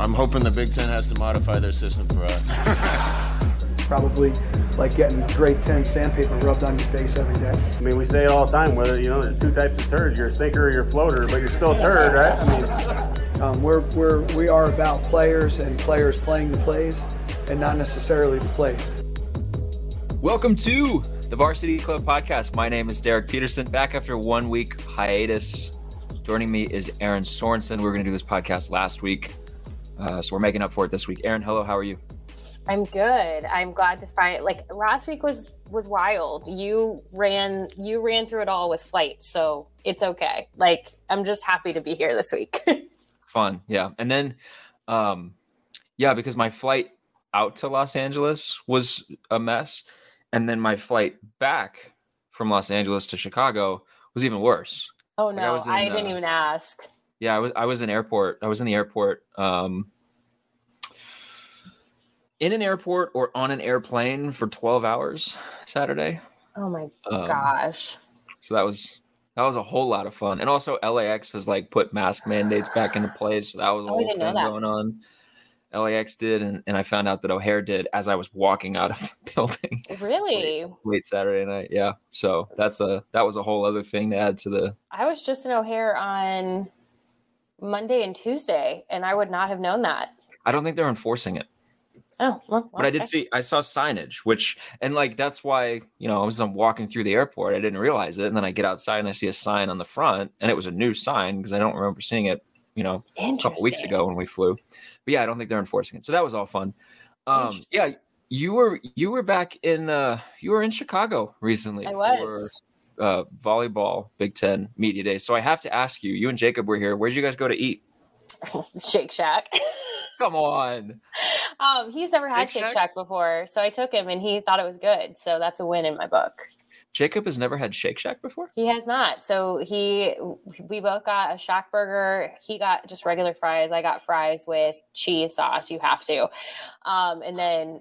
I'm hoping the Big Ten has to modify their system for us. Probably like getting grade 10 sandpaper rubbed on your face every day. I mean, we say it all the time, whether, you know, there's two types of turds. You're a sinker or you're a floater, but you're still a turd, right? I mean, um, we're, we're, we are about players and players playing the plays and not necessarily the plays. Welcome to the Varsity Club podcast. My name is Derek Peterson, back after one week hiatus. Joining me is Erin Sorensen. We were going to do this podcast last week, uh, so we're making up for it this week. Erin, hello, how are you? I'm good. I'm glad to find like last week was was wild. You ran you ran through it all with flight, so it's okay. Like I'm just happy to be here this week. Fun, yeah. And then um yeah, because my flight out to Los Angeles was a mess, and then my flight back from Los Angeles to Chicago was even worse. Oh no, like I, in, I, didn't uh, even ask. Yeah, I was I was in airport. I was in the airport um in an airport or on an airplane for 12 hours Saturday. Oh my um, gosh. So that was that was a whole lot of fun. And also LAX has like put mask mandates back into place. So that was a oh, whole thing going on. LAX did, and, and I found out that O'Hare did as I was walking out of the building. Really? late, late Saturday night. Yeah. So that's a that was a whole other thing to add to the I was just in O'Hare on Monday and Tuesday, and I would not have known that. I don't think they're enforcing it. Oh, well, but I did see, I saw signage, which, and like that's why, you know, I was walking through the airport, I didn't realize it. And then I get outside and I see a sign on the front, and it was a new sign because I don't remember seeing it, you know, a couple weeks ago when we flew. But yeah, I don't think they're enforcing it. So that was all fun. Um, yeah, you were, you were back in, uh, you were in Chicago recently. I was. For, uh, volleyball Big Ten Media Day. So I have to ask you, you and Jacob were here. Where did you guys go to eat? Shake Shack. Come on. Um, he's never Shake had Shake Shack? Shack before, so I took him and he thought it was good. So that's a win in my book. Jacob has never had Shake Shack before. He has not. So he, we both got a Shack burger. He got just regular fries. I got fries with cheese sauce. You have to. Um, and then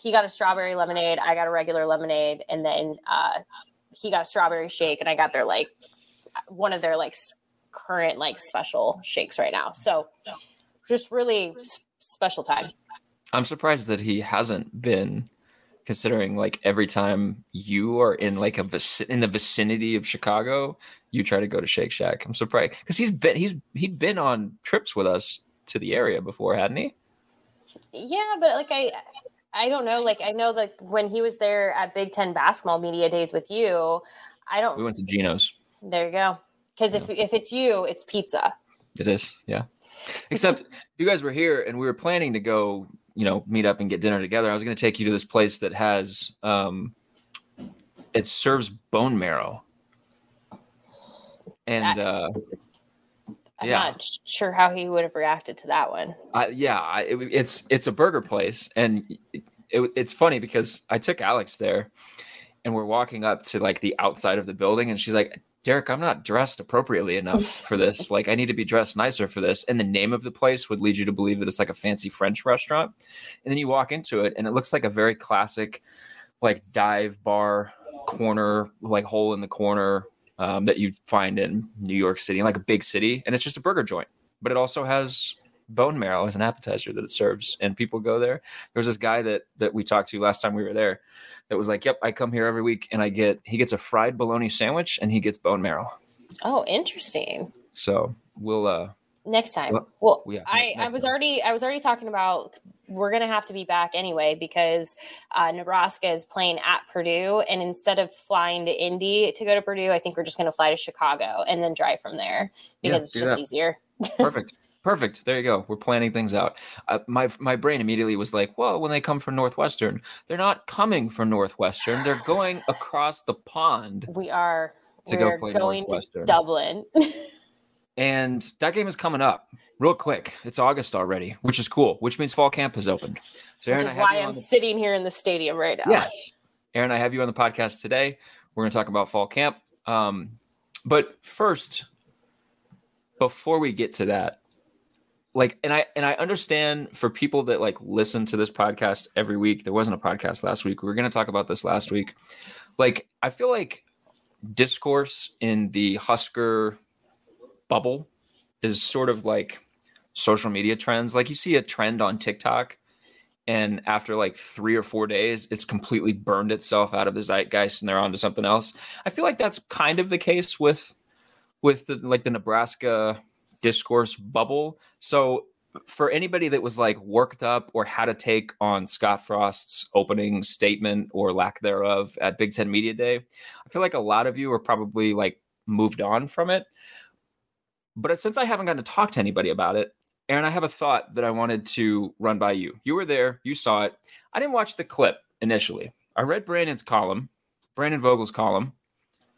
he got a strawberry lemonade. I got a regular lemonade, and then uh, he got a strawberry shake, and I got their like one of their like current like special shakes right now. So just really special time. I'm surprised that he hasn't been considering like every time you are in like a vic- in the vicinity of Chicago, you try to go to Shake Shack. I'm surprised because he's been he's he'd been on trips with us to the area before, hadn't he? Yeah, but like I I don't know. Like I know that when he was there at Big Ten basketball media days with you, I don't. We went to Gino's. There you go. Because if if it's you, it's pizza. It is, yeah. Except you guys were here and we were planning to go, you know, meet up and get dinner together. I was going to take you to this place that has, um, it serves bone marrow. And, that, uh, I'm yeah. not sure how he would have reacted to that one. Uh, yeah, it, it's it's a burger place, and it, it, it's funny because I took Alex there, and we're walking up to like the outside of the building, and she's like, Derek, I'm not dressed appropriately enough for this. Like, I need to be dressed nicer for this. And the name of the place would lead you to believe that it's like a fancy French restaurant. And then you walk into it, and it looks like a very classic, like dive bar corner, like hole in the corner um, that you find in New York City, like a big city. And it's just a burger joint, but it also has bone marrow as an appetizer that it serves, and people go there. There was this guy that that we talked to last time we were there that was like, "Yep, I come here every week, and I get he gets a fried bologna sandwich, and he gets bone marrow." Oh, interesting. So we'll uh next time. Well, yeah, I I was time. already I was already talking about we're going to have to be back anyway because uh, Nebraska is playing at Purdue, and instead of flying to Indy to go to Purdue, I think we're just going to fly to Chicago and then drive from there because yeah, it's just that. easier. Perfect. Perfect. There you go. We're planning things out. Uh, my my brain immediately was like, "Well, when they come from Northwestern, they're not coming from Northwestern. They're going across the pond." We are. To go play going Northwestern. to Dublin. And that game is coming up real quick. It's August already, which is cool, which means fall camp has opened. So Erin, which is why I'm the... sitting here in the stadium right now. Yes. Erin, I have you on the podcast today. We're going to talk about fall camp. Um, but first, before we get to that, like and i and i understand for people that like listen to this podcast every week there wasn't a podcast last week. We were going to talk about this last week. Like i feel like discourse in the husker bubble is sort of like social media trends. Like you see a trend on tiktok and after like three or four days it's completely burned itself out of the zeitgeist and they're on to something else. I feel like that's kind of the case with with the like the nebraska discourse bubble. So for anybody that was like worked up or had a take on Scott Frost's opening statement or lack thereof at Big Ten Media Day, I feel like a lot of you are probably like moved on from it. But since I haven't gotten to talk to anybody about it, Erin, I have a thought that I wanted to run by you. You were there, you saw it. I didn't watch the clip initially. I read Brandon's column, Brandon Vogel's column,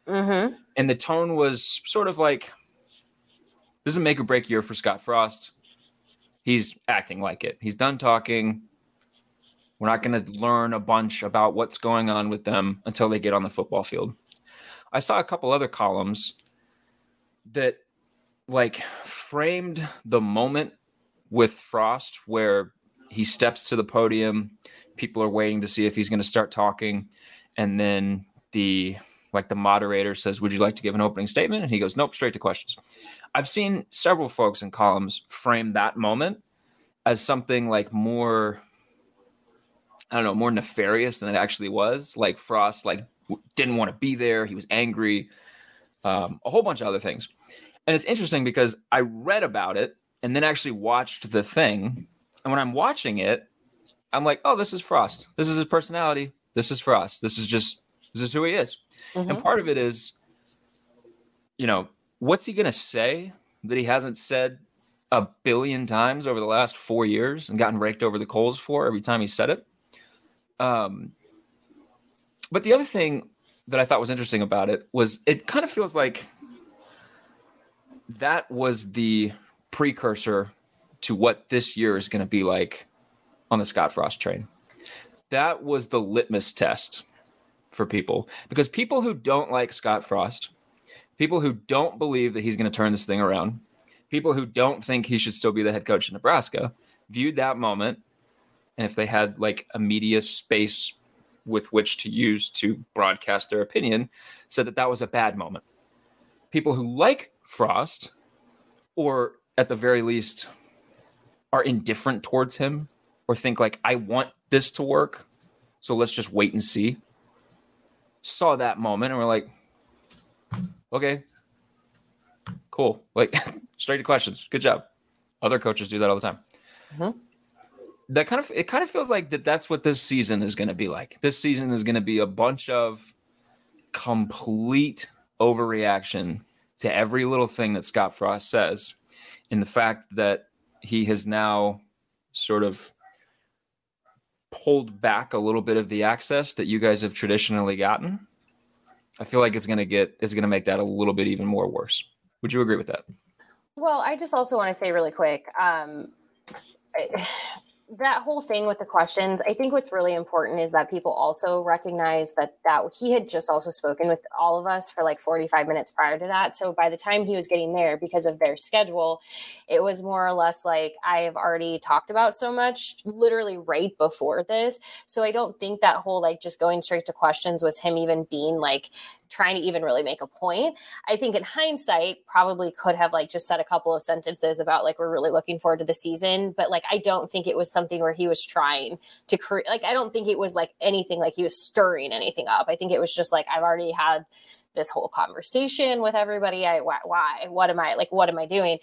mm-hmm. and the tone was sort of like, this is a make or break year for Scott Frost. He's acting like it. He's done talking. We're not going to learn a bunch about what's going on with them until they get on the football field. I saw a couple other columns that like framed the moment with Frost where he steps to the podium, people are waiting to see if he's going to start talking and then the like the moderator says, "Would you like to give an opening statement?" and he goes, "Nope, straight to questions." I've seen several folks in columns frame that moment as something like more I don't know, more nefarious than it actually was. Like Frost like didn't want to be there, he was angry, um, a whole bunch of other things. And it's interesting because I read about it and then actually watched the thing. And when I'm watching it, I'm like, oh, this is Frost. This is his personality. This is Frost. This is just this is who he is. Mm-hmm. And part of it is, you know, what's he going to say that he hasn't said a billion times over the last four years and gotten raked over the coals for every time he said it? Um, but the other thing that I thought was interesting about it was it kind of feels like that was the precursor to what this year is going to be like on the Scott Frost train. That was the litmus test for people because people who don't like Scott Frost people who don't believe that he's going to turn this thing around, people who don't think he should still be the head coach in Nebraska, viewed that moment. And if they had like a media space with which to use to broadcast their opinion, said that that was a bad moment. People who like Frost, or at the very least, are indifferent towards him, or think like, I want this to work, so let's just wait and see, saw that moment and were like, okay, cool. Like straight to questions. Good job. Other coaches do that all the time. Mm-hmm. That kind of it kind of feels like that. That's what this season is going to be like. This season is going to be a bunch of complete overreaction to every little thing that Scott Frost says, and the fact that he has now sort of pulled back a little bit of the access that you guys have traditionally gotten I feel like it's going to get it's going to make that a little bit even more worse. Would you agree with that? Well, I just also want to say really quick. Um, that whole thing with the questions i think what's really important is that people also recognize that that he had just also spoken with all of us for like 45 minutes prior to that. So by the time he was getting there because of their schedule it was more or less like i have already talked about so much literally right before this. So i don't think that whole like just going straight to questions was him even being like trying to even really make a point. I think in hindsight, probably could have like just said a couple of sentences about like we're really looking forward to the season, but like I don't think it was something where he was trying to create like I don't think it was like anything like he was stirring anything up. I think it was just like I've already had this whole conversation with everybody. I why, why what am I like what am I doing?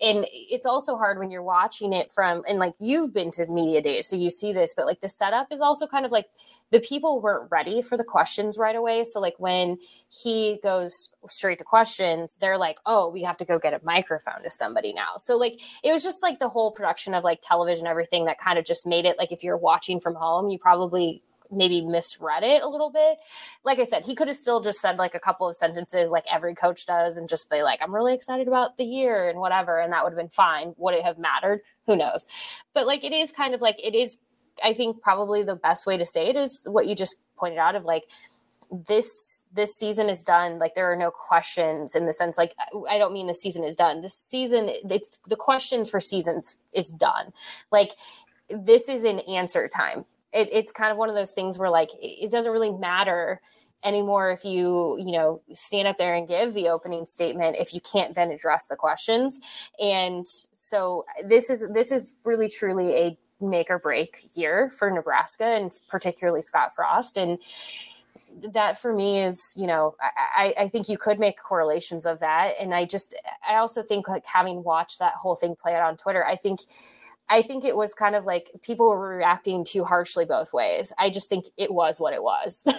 And it's also hard when you're watching it from and like you've been to media days, so you see this, but like the setup is also kind of like the people weren't ready for the questions right away. So like when he goes straight to questions, they're like, "Oh, we have to go get a microphone to somebody now." So like it was just like the whole production of like television everything that kind of just made it like if you're watching from home, you probably maybe misread it a little bit. Like I said, he could have still just said like a couple of sentences like every coach does and just be like, I'm really excited about the year and whatever. And that would have been fine. Would it have mattered? Who knows? But like it is kind of like it is, I think probably the best way to say it is what you just pointed out of like, this this season is done like there are no questions in the sense like i don't mean the season is done this season it's the questions for seasons it's done like this is an answer time it, it's kind of one of those things where like it doesn't really matter anymore if you you know stand up there and give the opening statement. If you can't then address the questions. And so this is this is really truly a make or break year for nebraska and particularly scott frost. And that for me is you know I, I think you could make correlations of that. And i just i also think like having watched that whole thing play out on twitter i think i think it was kind of like people were reacting too harshly both ways. I just think it was what it was.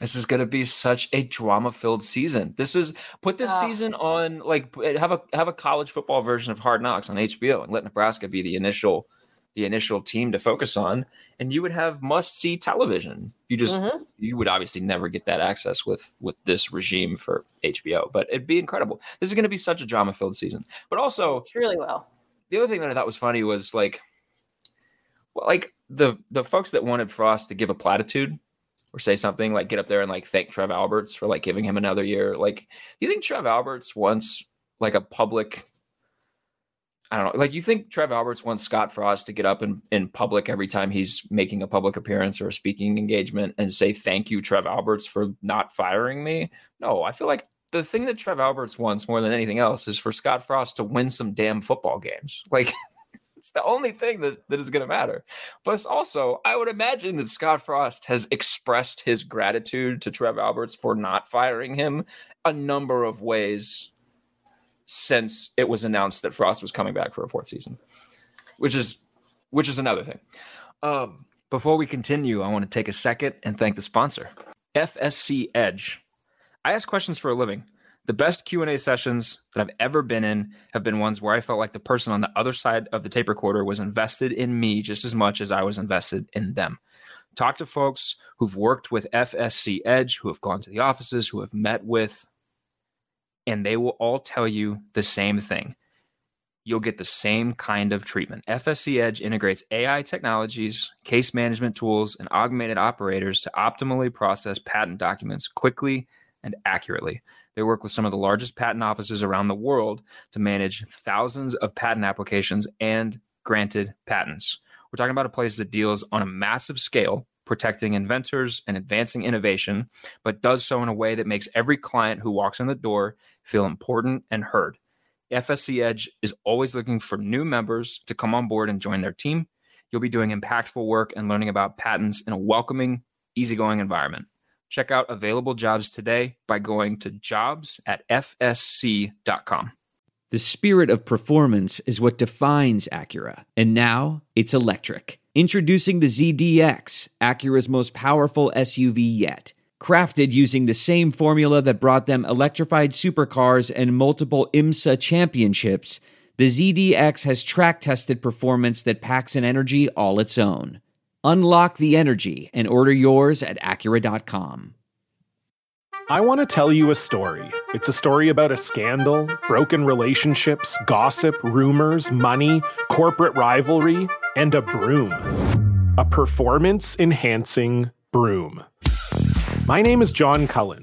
This is going to be such a drama-filled season. This is put this uh, season on like have a have a college football version of Hard Knocks on HBO and let Nebraska be the initial the initial team to focus on and you would have must see television. You just mm-hmm. you would obviously never get that access with with this regime for hbo but it'd be incredible. This is going to be such a drama filled season. But also it's really well the other thing that i thought was funny was like well like the the folks that wanted frost to give a platitude or say something like get up there and like thank trev alberts for like giving him another year like you think trev alberts wants like a public I don't know. Like you think Trev Alberts wants Scott Frost to get up in, in public every time he's making a public appearance or a speaking engagement and say thank you, Trev Alberts, for not firing me? No, I feel like the thing that Trev Alberts wants more than anything else is for Scott Frost to win some damn football games. Like it's the only thing that, that is going to matter. But also, I would imagine that Scott Frost has expressed his gratitude to Trev Alberts for not firing him a number of ways since it was announced that Frost was coming back for a fourth season, which is which is another thing. Um, before we continue, I want to take a second and thank the sponsor, FSC Edge. I ask questions for a living. The best Q&A sessions that I've ever been in have been ones where I felt like the person on the other side of the tape recorder was invested in me just as much as I was invested in them. Talk to folks who've worked with FSC Edge, who have gone to the offices, who have met with and they will all tell you the same thing. You'll get the same kind of treatment. FSC Edge integrates AI technologies, case management tools, and augmented operators to optimally process patent documents quickly and accurately. They work with some of the largest patent offices around the world to manage thousands of patent applications and granted patents. We're talking about a place that deals on a massive scale protecting inventors and advancing innovation, but does so in a way that makes every client who walks in the door feel important and heard. FSC Edge is always looking for new members to come on board and join their team. You'll be doing impactful work and learning about patents in a welcoming, easygoing environment. Check out available jobs today by going to jobs at fsc.com. The spirit of performance is what defines Acura, and now it's electric. Introducing the ZDX, Acura's most powerful SUV yet. Crafted using the same formula that brought them electrified supercars and multiple IMSA championships, the ZDX has track tested performance that packs an energy all its own. Unlock the energy and order yours at Acura.com. I want to tell you a story. It's a story about a scandal, broken relationships, gossip, rumors, money, corporate rivalry, and a broom. A performance enhancing broom. My name is John Cullen.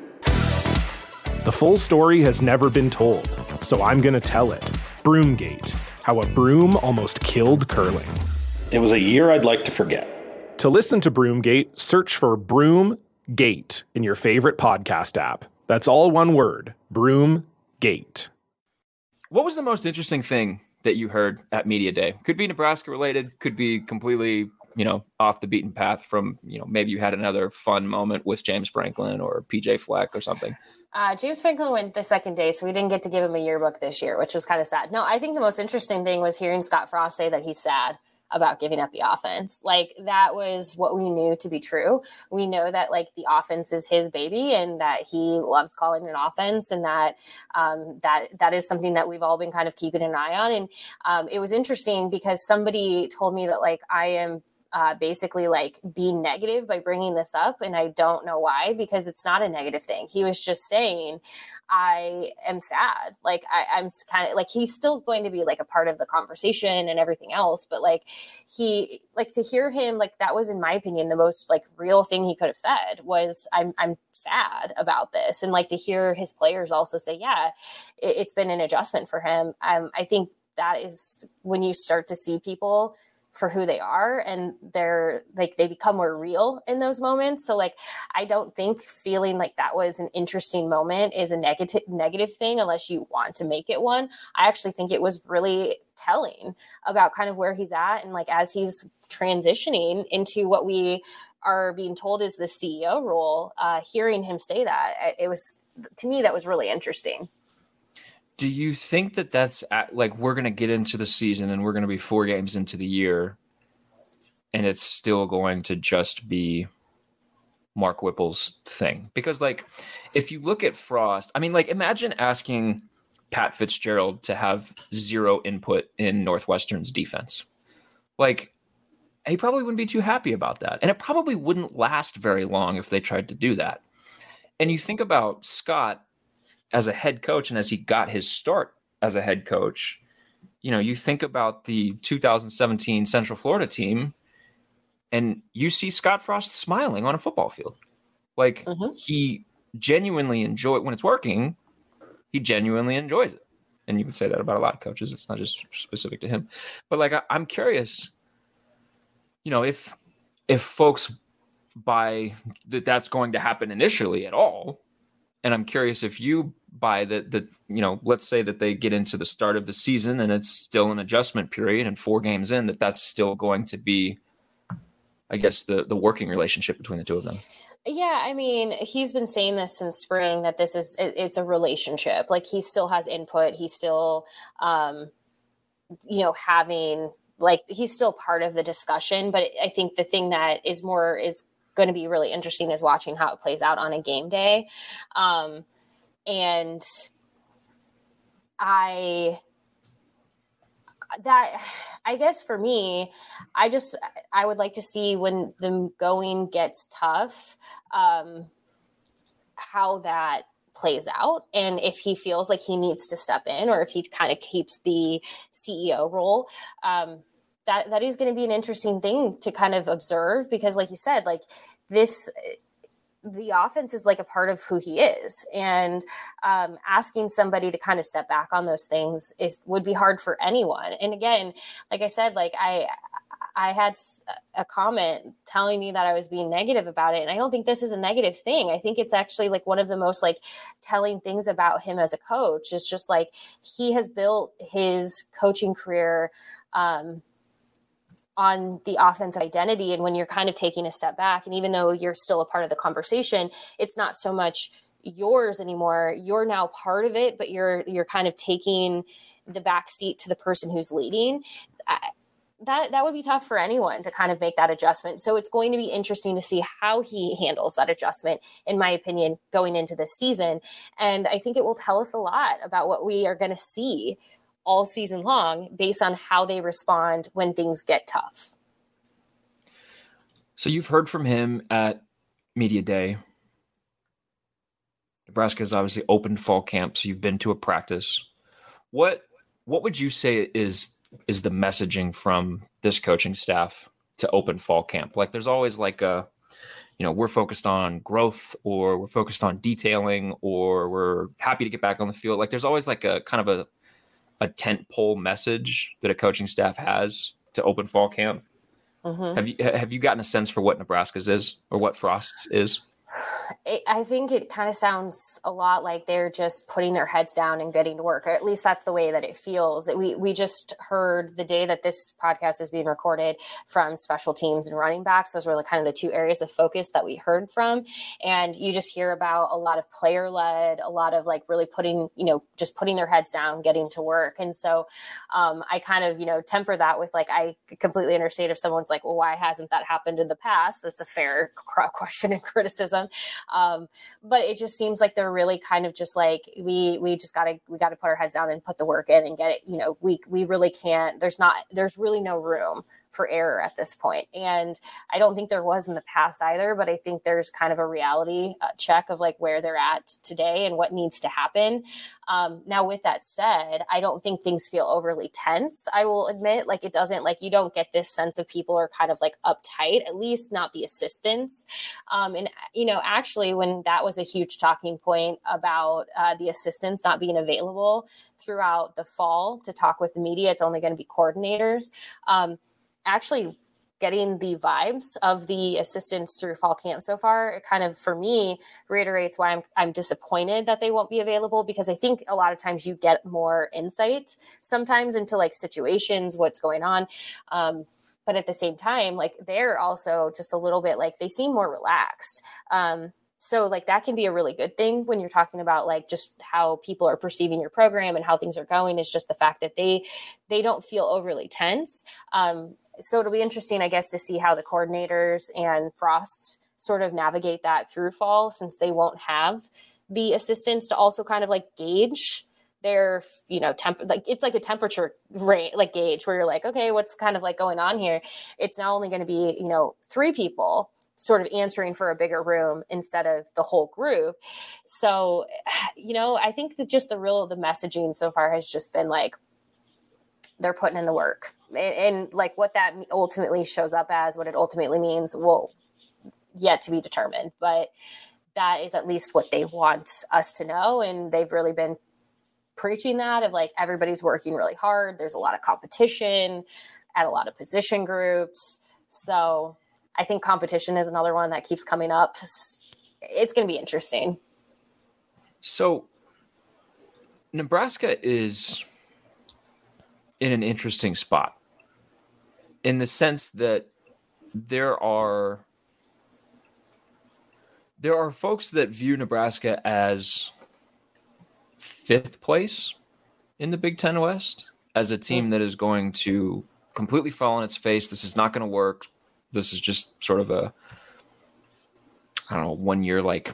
The full story has never been told, so I'm going to tell it. Broomgate How a Broom Almost Killed Curling. It was a year I'd like to forget. To listen to Broomgate, search for Broomgate in your favorite podcast app. That's all one word Broomgate. What was the most interesting thing that you heard at Media Day? Could be Nebraska related, could be completely you know, off the beaten path from, you know, maybe you had another fun moment with James Franklin or PJ Fleck or something? Uh, James Franklin went the second day, so we didn't get to give him a yearbook this year, which was kind of sad. No, I think the most interesting thing was hearing Scott Frost say that he's sad about giving up the offense. Like that was what we knew to be true. We know that like the offense is his baby and that he loves calling an offense and that um, that that is something that we've all been kind of keeping an eye on. And um, it was interesting because somebody told me that like I am uh, basically like be negative by bringing this up. And I don't know why, because it's not a negative thing. He was just saying, I am sad. Like, I, I'm kind of like, he's still going to be like a part of the conversation and everything else. But like, he, like to hear him, like, that was, in my opinion, the most like real thing he could have said was, I'm, I'm sad about this. And like to hear his players also say, yeah, it, it's been an adjustment for him. Um, I think that is when you start to see people for who they are and they're like they become more real in those moments. So like i don't think feeling like that was an interesting moment is a negative negative thing unless you want to make it one. I actually think it was really telling about kind of where he's at and like as he's transitioning into what we are being told is the ceo role uh hearing him say that it was to me that was really interesting do you think that that's at, like we're going to get into the season and we're going to be four games into the year and it's still going to just be Mark Whipple's thing? Because like if you look at Frost, I mean like imagine asking Pat Fitzgerald to have zero input in Northwestern's defense. Like he probably wouldn't be too happy about that. And it probably wouldn't last very long if they tried to do that. And you think about Scott as a head coach and as he got his start as a head coach, you know, you think about the 2017 Central Florida team and you see Scott Frost smiling on a football field. Like mm-hmm. he genuinely enjoy when it's working, he genuinely enjoys it. And you can say that about a lot of coaches. It's not just specific to him. But like I, I'm curious, you know, if if folks buy that that's going to happen initially at all, and I'm curious if you buy the the you know let's say that they get into the start of the season and it's still an adjustment period and four games in that that's still going to be I guess the the working relationship between the two of them. Yeah, I mean, he's been saying this since spring that this is it, it's a relationship. Like he still has input. He's still, um, you know, having like he's still part of the discussion. But I think the thing that is more is going to be really interesting is watching how it plays out on a game day. Um, and I that I guess for me, I just I would like to see when the going gets tough, um, how that plays out and if he feels like he needs to step in or if he kind of keeps the CEO role. Um, that that is going to be an interesting thing to kind of observe because like you said like this the offense is like a part of who he is. And um, asking somebody to kind of step back on those things is would be hard for anyone. And again like i said like i i had a comment telling me that i was being negative about it. And i don't think this is a negative thing. I think it's actually like one of the most like telling things about him as a coach is just like he has built his coaching career um, on the offensive identity. And when you're kind of taking a step back and even though you're still a part of the conversation it's not so much yours anymore. You're now part of it but you're you're kind of taking the back seat to the person who's leading. That that would be tough for anyone to kind of make that adjustment. So it's going to be interesting to see how he handles that adjustment in my opinion going into this season. And i think it will tell us a lot about what we are going to see all season long based on how they respond when things get tough. So you've heard from him at Media Day. Nebraska has obviously opened fall camp, so you've been to a practice. What what would you say is is the messaging from this coaching staff to open fall camp? Like there's always like a you know, we're focused on growth or we're focused on detailing or we're happy to get back on the field. Like there's always like a kind of a a tent pole message that a coaching staff has to open fall camp. Mm-hmm. Have you have you gotten a sense for what Nebraska's is or what Frost's is? It, I think it kind of sounds a lot like they're just putting their heads down and getting to work, or at least that's the way that it feels. We we just heard the day that this podcast is being recorded from special teams and running backs. Those were the, kind of the two areas of focus that we heard from, and you just hear about a lot of player led, a lot of like really putting you know just putting their heads down, getting to work, and so um, I kind of you know temper that with like I completely understand if someone's like, well, why hasn't that happened in the past? That's a fair question and criticism. Um, but it just seems like they're really kind of just like we we just gotta we gotta put our heads down and put the work in and get it. You know, we we really can't. There's not there's really no room for error at this point. And I don't think there was in the past either, but I think there's kind of a reality uh, check of like where they're at today and what needs to happen. Um, now, with that said, I don't think things feel overly tense. I will admit, like it doesn't like you don't get this sense of people are kind of like uptight, at least not the assistants. Um, and you know, actually, when that was a huge talking point about uh, the assistants not being available throughout the fall to talk with the media, it's only going to be coordinators. Um, actually getting the vibes of the assistants through fall camp so far it kind of for me reiterates why I'm I'm disappointed that they won't be available because I think a lot of times you get more insight sometimes into like situations what's going on. Um, but at the same time like they're also just a little bit like they seem more relaxed. Um, so like that can be a really good thing when you're talking about like just how people are perceiving your program and how things are going is just the fact that they they don't feel overly tense. Um, so it'll be interesting, I guess, to see how the coordinators and Frost sort of navigate that through fall since they won't have the assistants to also kind of like gauge their you know temp like it's like a temperature rate like gauge where you're like okay what's kind of like going on here? It's now only going to be you know three people sort of answering for a bigger room instead of the whole group. So you know i think that just the real the messaging so far has just been like they're putting in the work and, and, like what that ultimately shows up as what it ultimately means will yet to be determined. But that is at least what they want us to know. And they've really been preaching that of like everybody's working really hard. There's a lot of competition at a lot of position groups. So i think competition is another one that keeps coming up. It's going to be interesting. So nebraska is in an interesting spot in the sense that there are there are folks that view Nebraska as fifth place in the Big Ten West as a team that is going to completely fall on its face. This is not going to work. This is just sort of a I don't know one year like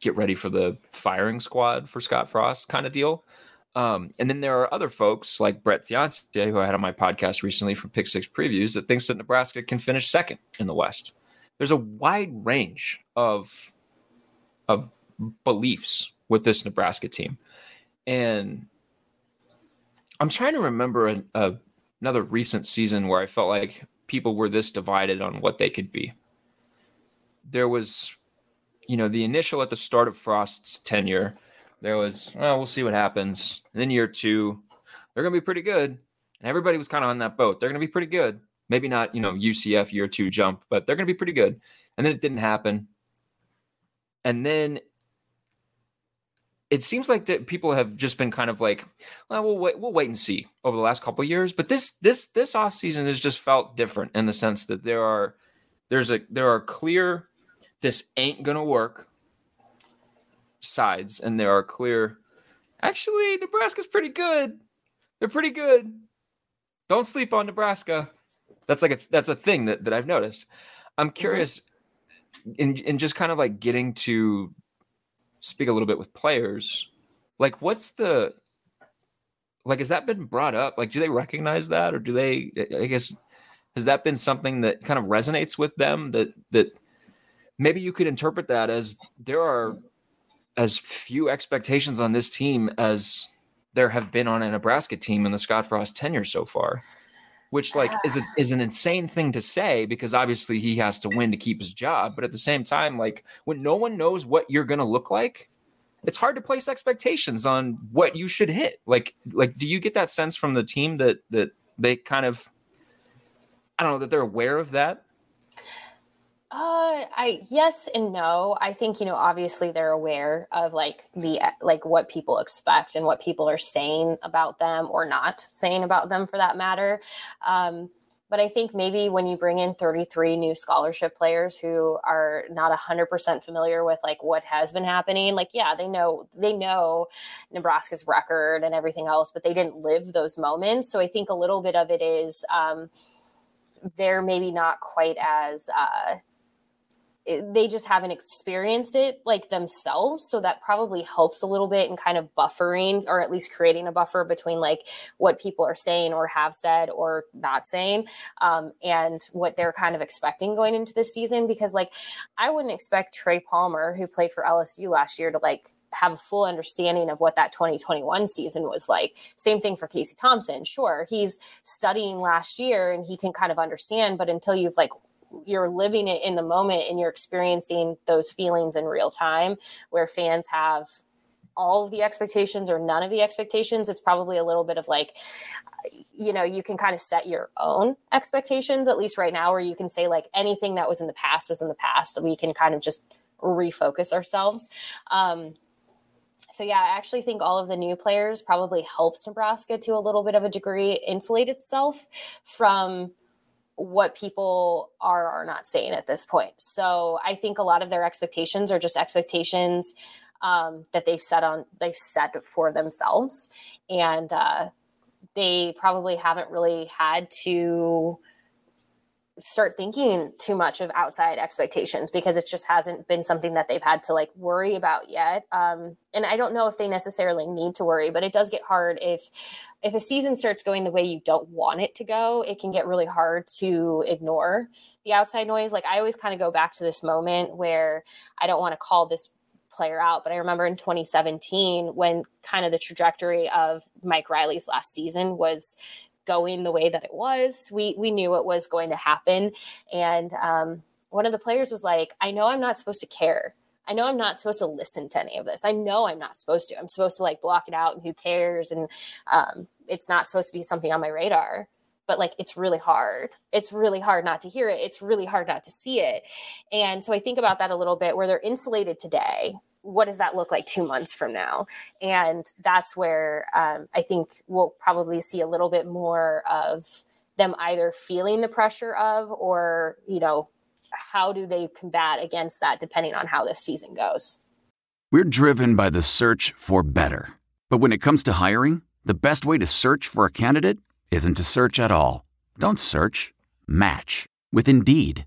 get ready for the firing squad for Scott Frost kind of deal. Um, and then there are other folks like Brett Ciancia, who I had on my podcast recently from Pick Six Previews, that thinks that Nebraska can finish second in the West. There's a wide range of of beliefs with this Nebraska team, and I'm trying to remember a, a, another recent season where I felt like people were this divided on what they could be. There was, you know, the initial at the start of Frost's tenure there was, well, we'll see what happens. And then year two, they're going to be pretty good. And everybody was kind of on that boat. They're going to be pretty good. Maybe not, you know, UCF year two jump, but they're going to be pretty good. And then it didn't happen. And then it seems like that people have just been kind of like, well, we'll wait, we'll wait and see over the last couple years. But this this this off season has just felt different in the sense that there are there's a there are clear this ain't gonna work sides, and there are clear. Actually, Nebraska's pretty good. They're pretty good. Don't sleep on Nebraska. That's like a that's a thing that, that I've noticed. I'm mm-hmm. curious in in just kind of like getting to speak a little bit with players. Like, what's the like? Has that been brought up? Like, do they recognize that, or do they? I guess has that been something that kind of resonates with them? That that maybe you could interpret that as there are as few expectations on this team as there have been on a Nebraska team in the Scott Frost tenure so far, which like is a, is an insane thing to say because obviously he has to win to keep his job, but at the same time, like when no one knows what you're gonna look like, it's hard to place expectations on what you should hit. Like like do you get that sense from the team that that they kind of I don't know that they're aware of that? Uh, I yes and no. I think you know obviously they're aware of like the like what people expect and what people are saying about them or not saying about them for that matter. Um, but I think maybe when you bring in 33 new scholarship players who are not 100% familiar with like what has been happening, like yeah, they know they know Nebraska's record and everything else, but they didn't live those moments. So I think a little bit of it is um, they're maybe not quite as uh, they just haven't experienced it like themselves so that probably helps a little bit in kind of buffering or at least creating a buffer between like what people are saying or have said or not saying um, and what they're kind of expecting going into this season because like i wouldn't expect trey palmer who played for lsu last year to like have a full understanding of what that 2021 season was like. Same thing for Casey Thompson. Sure, he's studying last year and he can kind of understand, but until you've like you're living it in the moment and you're experiencing those feelings in real time where fans have all of the expectations or none of the expectations it's probably a little bit of like you know you can kind of set your own expectations at least right now where you can say like anything that was in the past was in the past. We can kind of just refocus ourselves. Um, so yeah i actually think all of the new players probably helps nebraska to a little bit of a degree insulate itself from what people are are not saying at this point. So I think a lot of their expectations are just expectations um, that they've set on they've set for themselves, and uh, they probably haven't really had to start thinking too much of outside expectations because it just hasn't been something that they've had to like worry about yet. Um, and i don't know if they necessarily need to worry but it does get hard if if a season starts going the way you don't want it to go it can get really hard to ignore the outside noise. Like i always kind of go back to this moment where i don't want to call this player out but i remember in 2017 when kind of the trajectory of mike riley's last season was going the way that it was. We we knew it was going to happen, and um, one of the players was like, "I know I'm not supposed to care. I know I'm not supposed to listen to any of this. I know I'm not supposed to. I'm supposed to like block it out, and who cares? And um, it's not supposed to be something on my radar." But like, it's really hard. It's really hard not to hear it. It's really hard not to see it. And so I think about that a little bit where they're insulated today what does that look like two months from now? And that's where um, I think we'll probably see a little bit more of them either feeling the pressure of or, you know, how do they combat against that depending on how this season goes. We're driven by the search for better. But when it comes to hiring, the best way to search for a candidate isn't to search at all. Don't search, match with Indeed.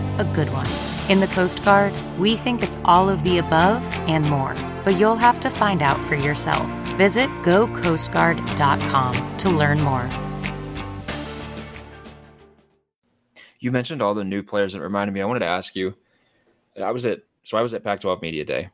a good one. In the Coast Guard, we think it's all of the above and more, but you'll have to find out for yourself. Visit gocoastguard.com to learn more. You mentioned all the new players that reminded me. I wanted to ask you. I was at so I was at Pac-12 Media Day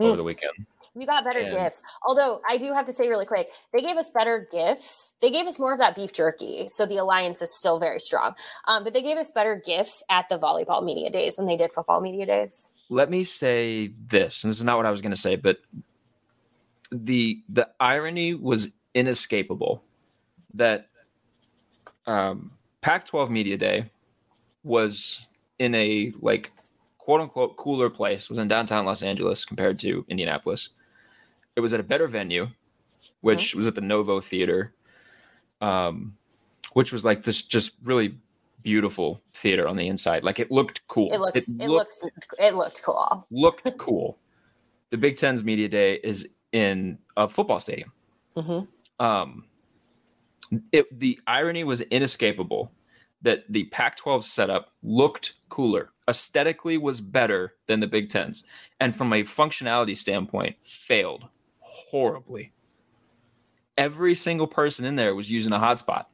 over the weekend. We got better And- gifts. Although I do have to say really quick, they gave us better gifts. They gave us more of that beef jerky. So the alliance is still very strong. Um, but they gave us better gifts at the volleyball media days than they did football media days. let me say this, and this is not what I was going to say, but the the irony was inescapable that um, Pac-12 Media Day was in a like quote unquote cooler place. Was in downtown Los Angeles compared to Indianapolis. It was at a better venue, which was at the Novo Theater, um, which was like this just really beautiful theater on the inside. Like it looked cool. It looks. It, looked. It looked cool. Looked cool. The Big Ten's media day is in a football stadium. Mm-hmm. Um, it, the irony was inescapable that the Pac-12 setup looked cooler, aesthetically was better than the Big Ten's, and from a functionality standpoint, failed horribly. Every single person in there was using a hotspot.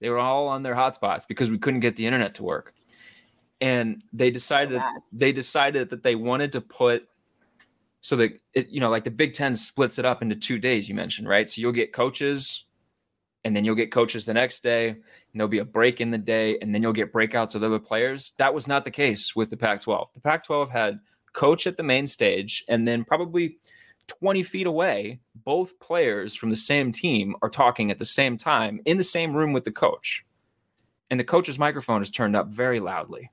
They were all on their hotspots because we couldn't get the internet to work. And they decided bad. they decided that they wanted to put so that it, you know, like the Big Ten splits it up into two days. You mentioned right, so you'll get coaches, and then you'll get coaches the next day, and there'll be a break in the day, and then you'll get breakouts of other players. That was not the case with the Pac-12. The Pac-12 had coach at the main stage, and then probably 20 feet away, both players from the same team are talking at the same time in the same room with the coach. And the coach's microphone is turned up very loudly.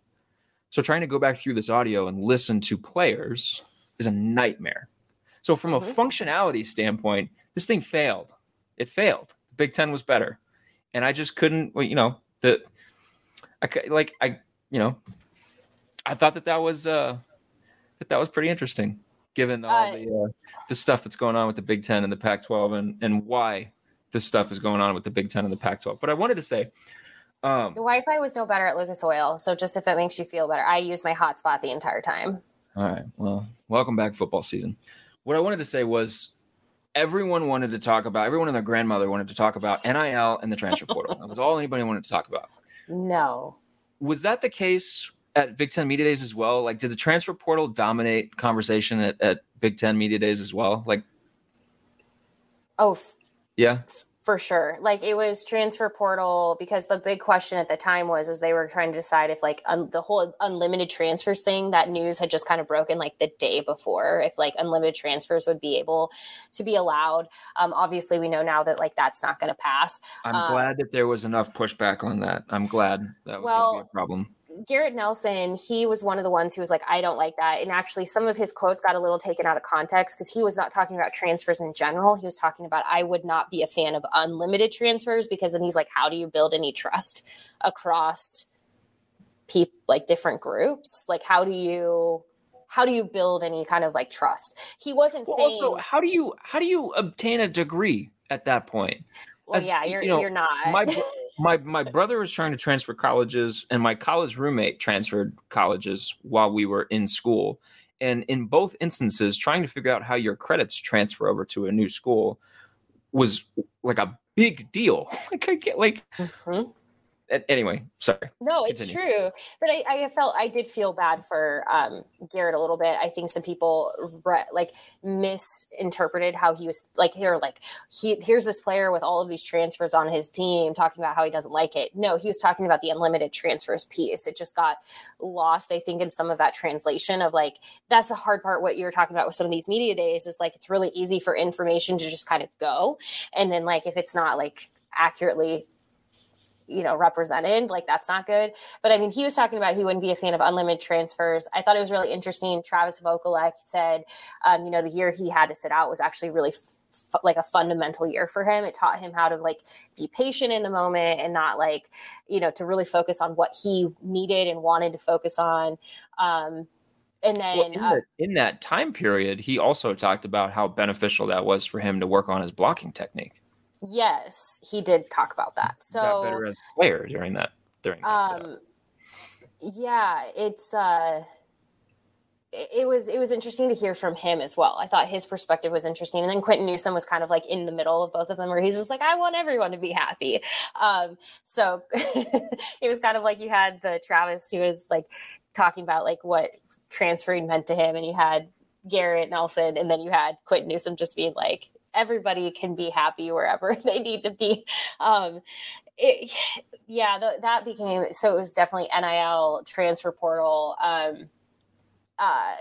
So trying to go back through this audio and listen to players is a nightmare. So from a functionality standpoint, this thing failed. It failed. The Big 10 was better. And I just couldn't, you know, the I like I, you know, I thought that that was uh that that was pretty interesting given all Uh, the uh, the stuff that's going on with the Big 10 and the Pac-12 and and why this stuff is going on with the Big 10 and the Pac-12. But I wanted to say um The Wi-Fi was no better at Lucas Oil, so just if it makes you feel better, I used my hotspot the entire time. All right. Well, welcome back football season. What I wanted to say was everyone wanted to talk about, everyone and their grandmother wanted to talk about NIL and the transfer portal. that was all anybody wanted to talk about. No, Was that the case at Big Ten Media Days as well? Like, did the transfer portal dominate conversation at, at Big Ten Media Days as well? Like, oh, f- yeah. for sure. Like it was transfer portal because the big question at the time was is they were trying to decide if like un- the whole unlimited transfers thing that news had just kind of broken like the day before if like unlimited transfers would be able to be allowed. Um, obviously, we know now that like that's not going to pass. I'm Um, glad that there was enough pushback on that. I'm glad that was Well, going to be a problem. Garrett Nelson, he was one of the ones who was like, I don't like that. And actually, some of his quotes got a little taken out of context because he was not talking about transfers in general. He was talking about, I would not be a fan of unlimited transfers because then he's like, how do you build any trust across people, like different groups? Like, how do you. How do you build any kind of like trust? He wasn't Well, saying. also, how do you how do you obtain a degree at that point? well, as, yeah, you're you know, you're not. my my my brother was trying to transfer colleges and my college roommate transferred colleges while we were in school and in both instances trying to figure out how your credits transfer over to a new school was like a big deal like I get like Mhm. Anyway sorry No, it's Continue. true. But I, I felt I did feel bad for um, Garrett a little bit. I think some people re- like misinterpreted how he was like here, like he here's this player with all of these transfers on his team talking about how he doesn't like it. No, he was talking about the unlimited transfers piece. It just got lost, I think, in some of that translation of like that's the hard part. What you're talking about with some of these media days is like it's really easy for information to just kind of go, and then like if it's not like accurately you know represented like that's not good. But i mean he was talking about he wouldn't be a fan of unlimited transfers. I thought it was really interesting. Travis vokolek said um, you know the year he had to sit out was actually really f- like a fundamental year for him. It taught him how to like be patient in the moment and not like you know to really focus on what he needed and wanted to focus on. Um, and then well, in, uh, the, in that time period he also talked about how beneficial that was for him to work on his blocking technique yes he did talk about that so got better as a player during that during that setup. um yeah it's uh it it was it was interesting to hear from him as well. I thought his perspective was interesting, and then Quinton Newsome was kind of like in the middle of both of them, where he's just like, "I want everyone to be happy." Um, so it was kind of like you had the Travis who was like talking about like what transferring meant to him, and you had Garrett Nelson, and then you had Quinton Newsome just being like, "Everybody can be happy wherever they need to be." Um, it, yeah, the, that became so. It was definitely NIL transfer portal. Um, uh,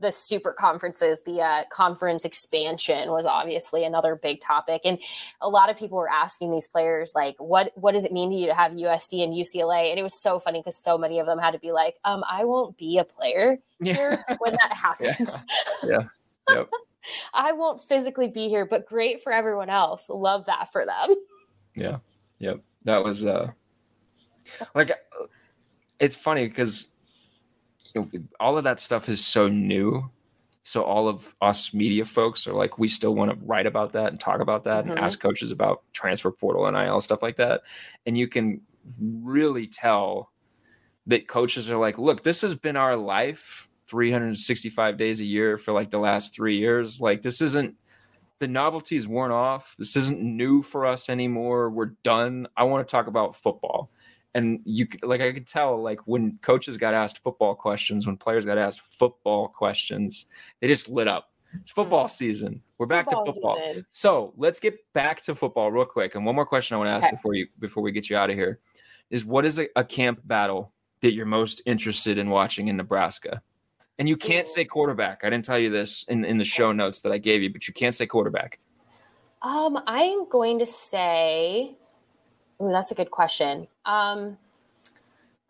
the super conferences, the uh, conference expansion was obviously another big topic, and a lot of people were asking these players like, "What what does it mean to you to have USC and UCLA?" And it was so funny because so many of them had to be like, "Um, I won't be a player here when that happens. yeah yep I won't physically be here, but great for everyone else. Love that for them." Yeah. Yep. That was uh like it's funny because you know, all of that stuff is so new so all of us media folks are like we still want to write about that and talk about that Mhm. and ask coaches about transfer portal and il stuff like that and you can really tell that coaches are like look this has been our life 365 days a year for like the last three years. Like this isn't the novelty's worn off. This isn't new for us anymore. We're done. I want to talk about football. And you like i could tell like when coaches got asked football questions when players got asked football questions they just lit up. It's football mm. season. We're back Football to football season. so let's get back to football real quick and one more question i want to ask Okay. before you before we get you out of here is what is a, a camp battle that you're most interested in watching in nebraska and you can't say quarterback i didn't tell you this in, in the show notes that i gave you but you can't say quarterback Um, I'm going to say, ooh, that's a good question. Um,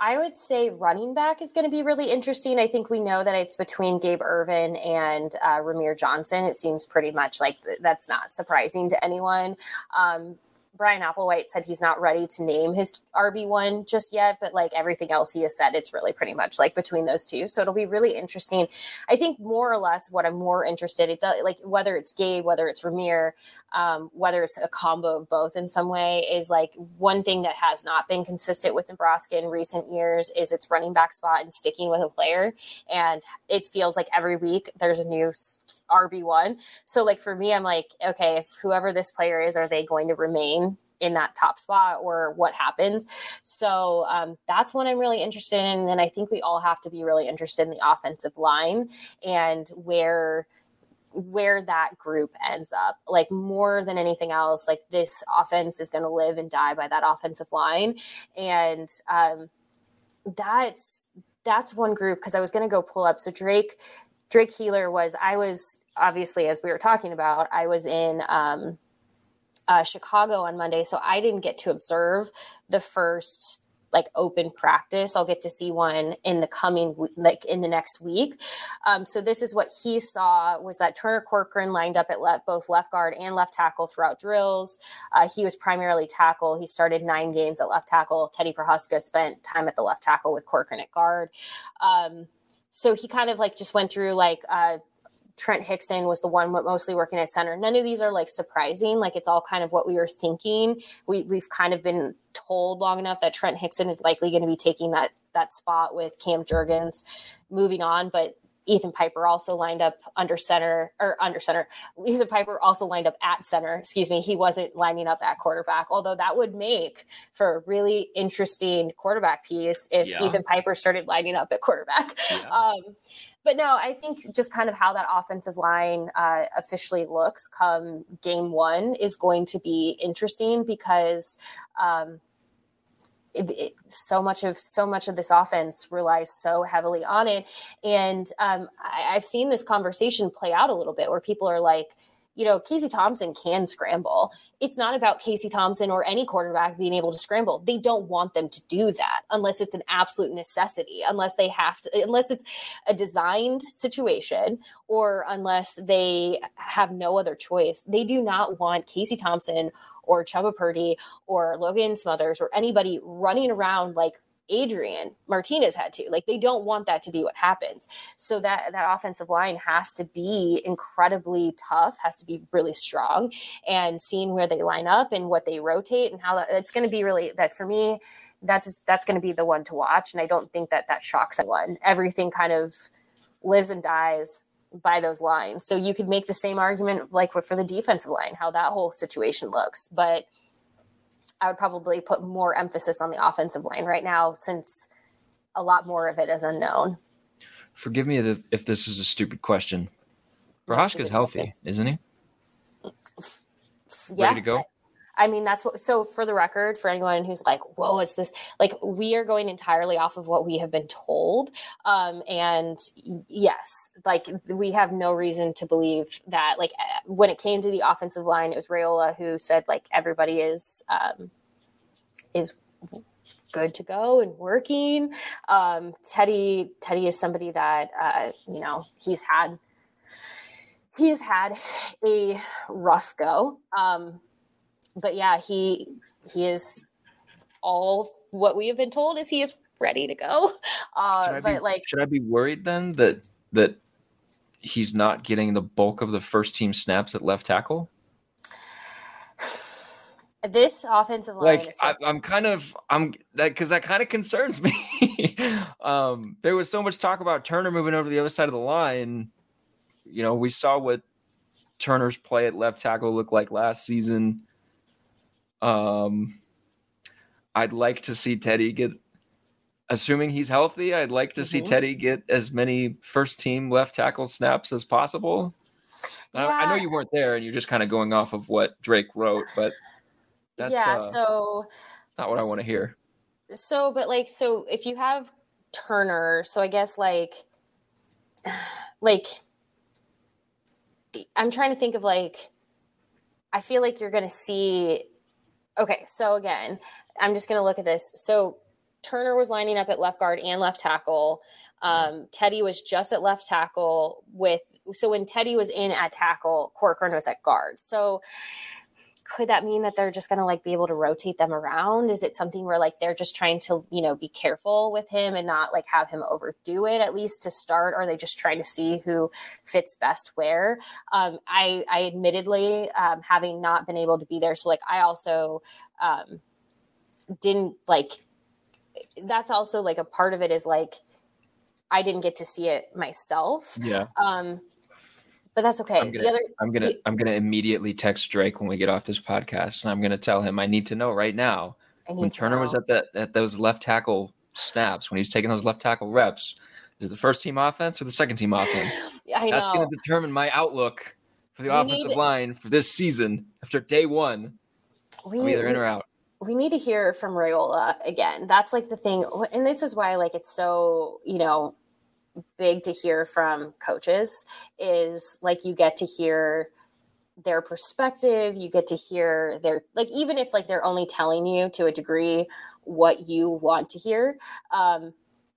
I would say running back is going to be really interesting. I think we know that it's between Gabe Ervin and uh, Rahmir Johnson. It seems pretty much like th- that's not surprising to anyone. Um, Bryan Applewhite said he's not ready to name his RB1 just yet, but like everything else he has said, it's really pretty much like between those two. So it'll be really interesting. I think more or less what I'm more interested in, like whether it's Gabe, whether it's Rahmir, um, whether it's a combo of both in some way, is like one thing that has not been consistent with Nebraska in recent years is its running back spot and sticking with a player. And it feels like every week there's a new RB1. So like for me, I'm like, okay, if whoever this player is, are they going to remain? in that top spot or what happens so um, that's what i'm really interested in and i think we all have to be really interested in the offensive line and where where that group ends up. Like more than anything else like this offense is going to live and die by that offensive line. And um, that's that's one group because i was going to go pull up. So drake drake keeler was i was obviously as we were talking about i was in um, uh, chicago on monday so i didn't get to observe the first like open practice. I'll get to see one in the coming like in the next week. Um, so this is what he saw was that turner corcoran lined up at left, both left guard and left tackle throughout drills. Uh, he was primarily tackle. He started nine games at left tackle. Teddy prochazka spent time at the left tackle with corcoran at guard. Um, so he kind of like just went through like uh, Trent Hixson was the one mostly working at center. None of these are like surprising. Like it's all kind of what we were thinking. We we've kind of been told long enough that Trent Hixson is likely going to be taking that that spot with Cam Jurgens moving on, but Ethan Piper also lined up under center or under center. Ethan Piper also lined up at center. Excuse me. He wasn't lining up at quarterback, although that would make for a really interesting quarterback piece if Yeah. Ethan Piper started lining up at quarterback. Um, but no, I think just kind of how that offensive line uh, officially looks come game one is going to be interesting because um, it, it, so much of so much of this offense relies so heavily on it, and um, I, I've seen this conversation play out a little bit where people are like, you know, Casey Thompson can scramble. It's not about Casey Thompson or any quarterback being able to scramble. They don't want them to do that unless it's an absolute necessity, unless they have to, unless it's a designed situation or unless they have no other choice. They do not want Casey Thompson or Chuba Purdy or Logan Smothers or anybody running around like Adrian Martinez had to. Like they don't want that to be what happens. So that that offensive line has to be incredibly tough, has to be really strong, and seeing where they line up and what they rotate and how that, it's going to be really that for me. That's that's going to be the one to watch, and I don't think that that shocks anyone. Everything kind of lives and dies by those lines. So you could make the same argument like for the defensive line, how that whole situation looks, but. I would probably put more emphasis on the offensive line right now since a lot more of it is unknown. Forgive me if- this is a stupid question. Prochazka's healthy, isn't he? Yeah. Ready to go? I mean, that's what, so for the record, for anyone who's like, whoa, it's this, like, we are going entirely off of what we have been told. Um, and yes, like, we have no reason to believe that, like, eh, when it came to the offensive line, it was Raiola who said, like, everybody is, um, is good to go and working. Um, Teddy, Teddy is somebody that, uh, you know, he's had, he has had a rough go. Um, but yeah, he he is all what we have been told is he is ready to go. Uh, but be, like, should I be worried then that that he's not getting the bulk of the first team snaps at left tackle? this offensive line like is I, am kind of i'm that because that kind of concerns me um there was so much talk about turner moving over to the other side of the line you know we saw what turner's play at left tackle looked like last season um i'd like to see teddy get assuming he's healthy i'd like to see Mhm. teddy get as many first team left tackle snaps as possible I, I know you weren't there and you're just kind of going off of what drake wrote but that's yeah. uh, so not what I want to hear. so but like so if you have turner so i guess like like i'm trying to think of like i feel like you're gonna see okay so again i'm just gonna look at this. So turner was lining up at left guard and left tackle. Um, teddy was just at left tackle with so when teddy was in at tackle corcoran was at guard. So could that mean that they're just going to like be able to rotate them around? Is it something where like they're just trying to you know be careful with him and not like have him overdo it at least to start? Or are they just trying to see who fits best where? Um, i i admittedly um, having not been able to be there so like i also um, didn't like that's also like a part of it is like i didn't get to see it myself. Yeah. um but that's okay I'm gonna, the other I'm gonna, the- I'm gonna immediately text Drake when we get off this podcast, and I'm gonna tell him I need to know right now. When to Turner was at that, at those left tackle snaps, when he was taking those left tackle reps, is it the first team offense or the second team offense? I That's know. gonna determine my outlook for the We offensive need- line for this season. After day one, we, I'm either in or out. we need to hear from Raiola again. That's like the thing, and this is why like it's so you know big to hear from coaches is like you get to hear their perspective you get to hear their like even if like they're only telling you to a degree what you want to hear um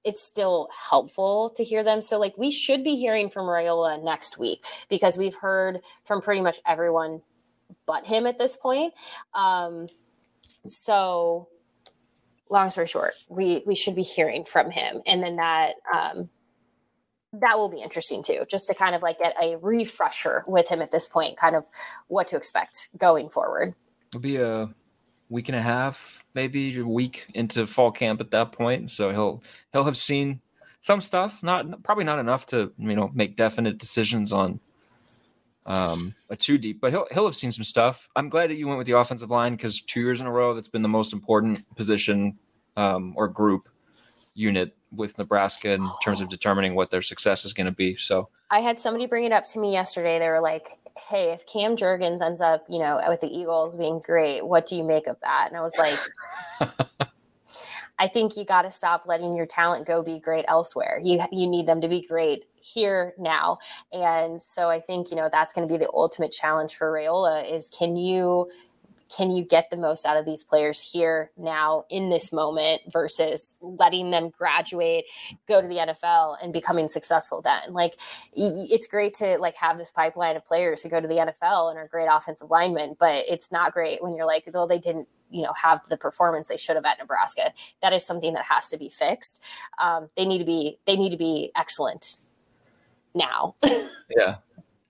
it's still helpful to hear them. So like we should be hearing from Raiola next week because we've heard from pretty much everyone but him at this point. Um so long story short we we should be hearing from him. And then that um that will be interesting too just to kind of like get a refresher with him at this point kind of what to expect going forward It'll be a week and a half, maybe a week into fall camp at that point. So he'll he'll have seen some stuff, not probably not enough to you know make definite decisions on um a two deep, but he'll he'll have seen some stuff. I'm glad that you went with the offensive line because two years in a row that's been the most important position um, or group unit with Nebraska in terms of determining what their success is going to be. So i had somebody bring it up to me yesterday they were like hey if cam jurgens ends up you know with the eagles being great what do you make of that and i was like I think you got to stop letting your talent go be great elsewhere. You you need them to be great here now. And so I think, you know, that's going to be the ultimate challenge for Raiola is can you can you get the most out of these players here now in this moment versus letting them graduate go to the NFL and becoming successful then? Like it's great to like have this pipeline of players who go to the NFL and are great offensive linemen but it's not great when you're like though they didn't you know have the performance they should have at Nebraska. That is something that has to be fixed. Um, they need to be they need to be excellent now. Yeah,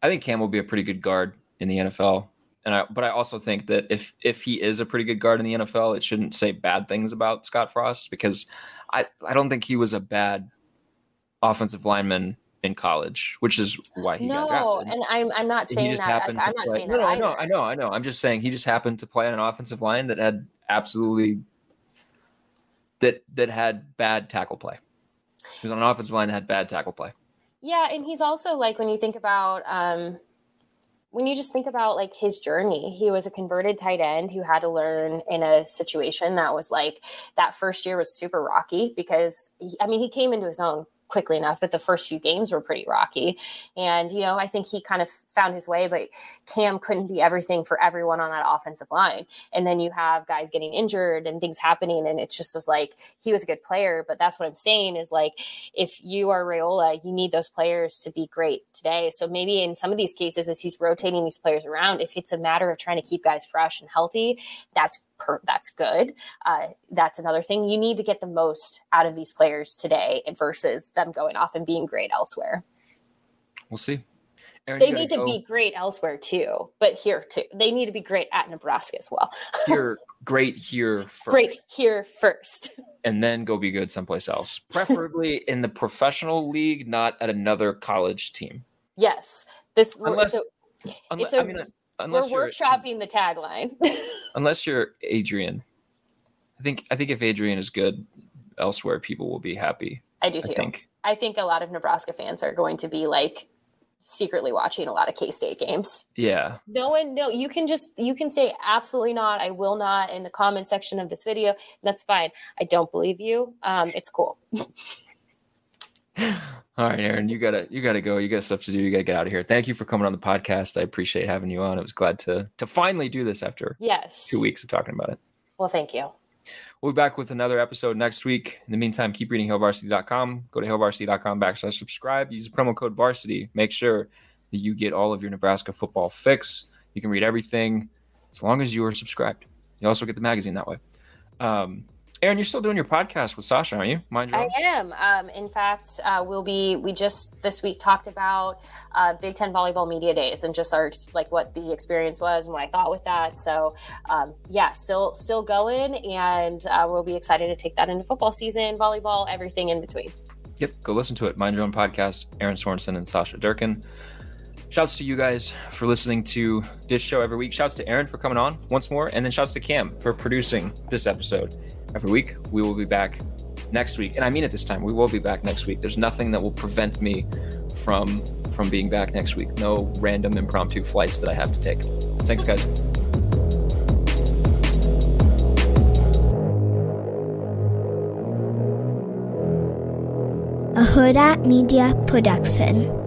I think Cam will be a pretty good guard in the NFL, and I but I also think that if if he is a pretty good guard in the NFL, it shouldn't say bad things about Scott Frost because I I don't think he was a bad offensive lineman in college, which is why he got no drafted. and I'm, I'm not saying that like, I'm not play- saying no, that no, I either. know, I know, I know. I'm just saying he just happened to play on an offensive line that had absolutely that that had bad tackle play. He was on an offensive line that had bad tackle play. Yeah, and he's also like when you think about um when you just think about like his journey, he was a converted tight end who had to learn in a situation that was like that first year was super rocky because he, I mean he came into his own quickly enough, but the first few games were pretty rocky. And you know, I think he kind of found his way, but Cam couldn't be everything for everyone on that offensive line. And then you have guys getting injured and things happening and it just was like he was a good player, but that's what I'm saying is like if you are Raiola, you need those players to be great today. So maybe in some of these cases, as he's rotating these players around, if it's a matter of trying to keep guys fresh and healthy, that's per, that's good. Uh, that's another thing. You need to get the most out of these players today versus them going off and being great elsewhere. We'll see. Erin, they need to go. be great elsewhere too, but here too. They need to be great at Nebraska as well. here, great here first. Great here first. And then go be good someplace else. Preferably in the professional league, not at another college team. Yes. This unless, it's a, unless, it's a, I mean, unless we're workshopping the tagline. unless you're Adrian. I think I think if Adrian is good elsewhere, people will be happy. I do too. I think. I think a lot of Nebraska fans are going to be like secretly watching a lot of K State games. Yeah. No one, no, you can just, you can say absolutely not. I will not in the comment section of this video. That's fine. I don't believe you. Um, it's cool. All right, Erin, you gotta you gotta go. You got stuff to do. You gotta get out of here. Thank you for coming on the podcast. I appreciate having you on. I was glad to to finally do this after yes two weeks of talking about it. Well, thank you. We'll be back with another episode next week. In the meantime, keep reading hailvarsity.com. Go to hailvarsity.com backslash subscribe. Use the promo code varsity. Make sure that you get all of your Nebraska football fix. You can read everything as long as you are subscribed. You also get the magazine that way. Um, Erin, you're still doing your podcast with Sasha, aren't you? Mind you. I am. Um, in fact, uh, we'll be. We just this week talked about uh, Big Ten volleyball media days and just our like what the experience was and what I thought with that. So, um, yeah, still still going, and uh, we'll be excited to take that into football season, volleyball, everything in between. Yep, go listen to it. Mind your own podcast. Erin Sorensen and Sasha Durkin. Shouts to you guys for listening to this show every week. Shouts to Erin for coming on once more, and then shouts to Cam for producing this episode every week. We will be back next week, and I mean it this time. We will be back next week. There's nothing that will prevent me from from being back next week. No random impromptu flights that I have to take. Thanks, guys. A Hurrdat Media Production.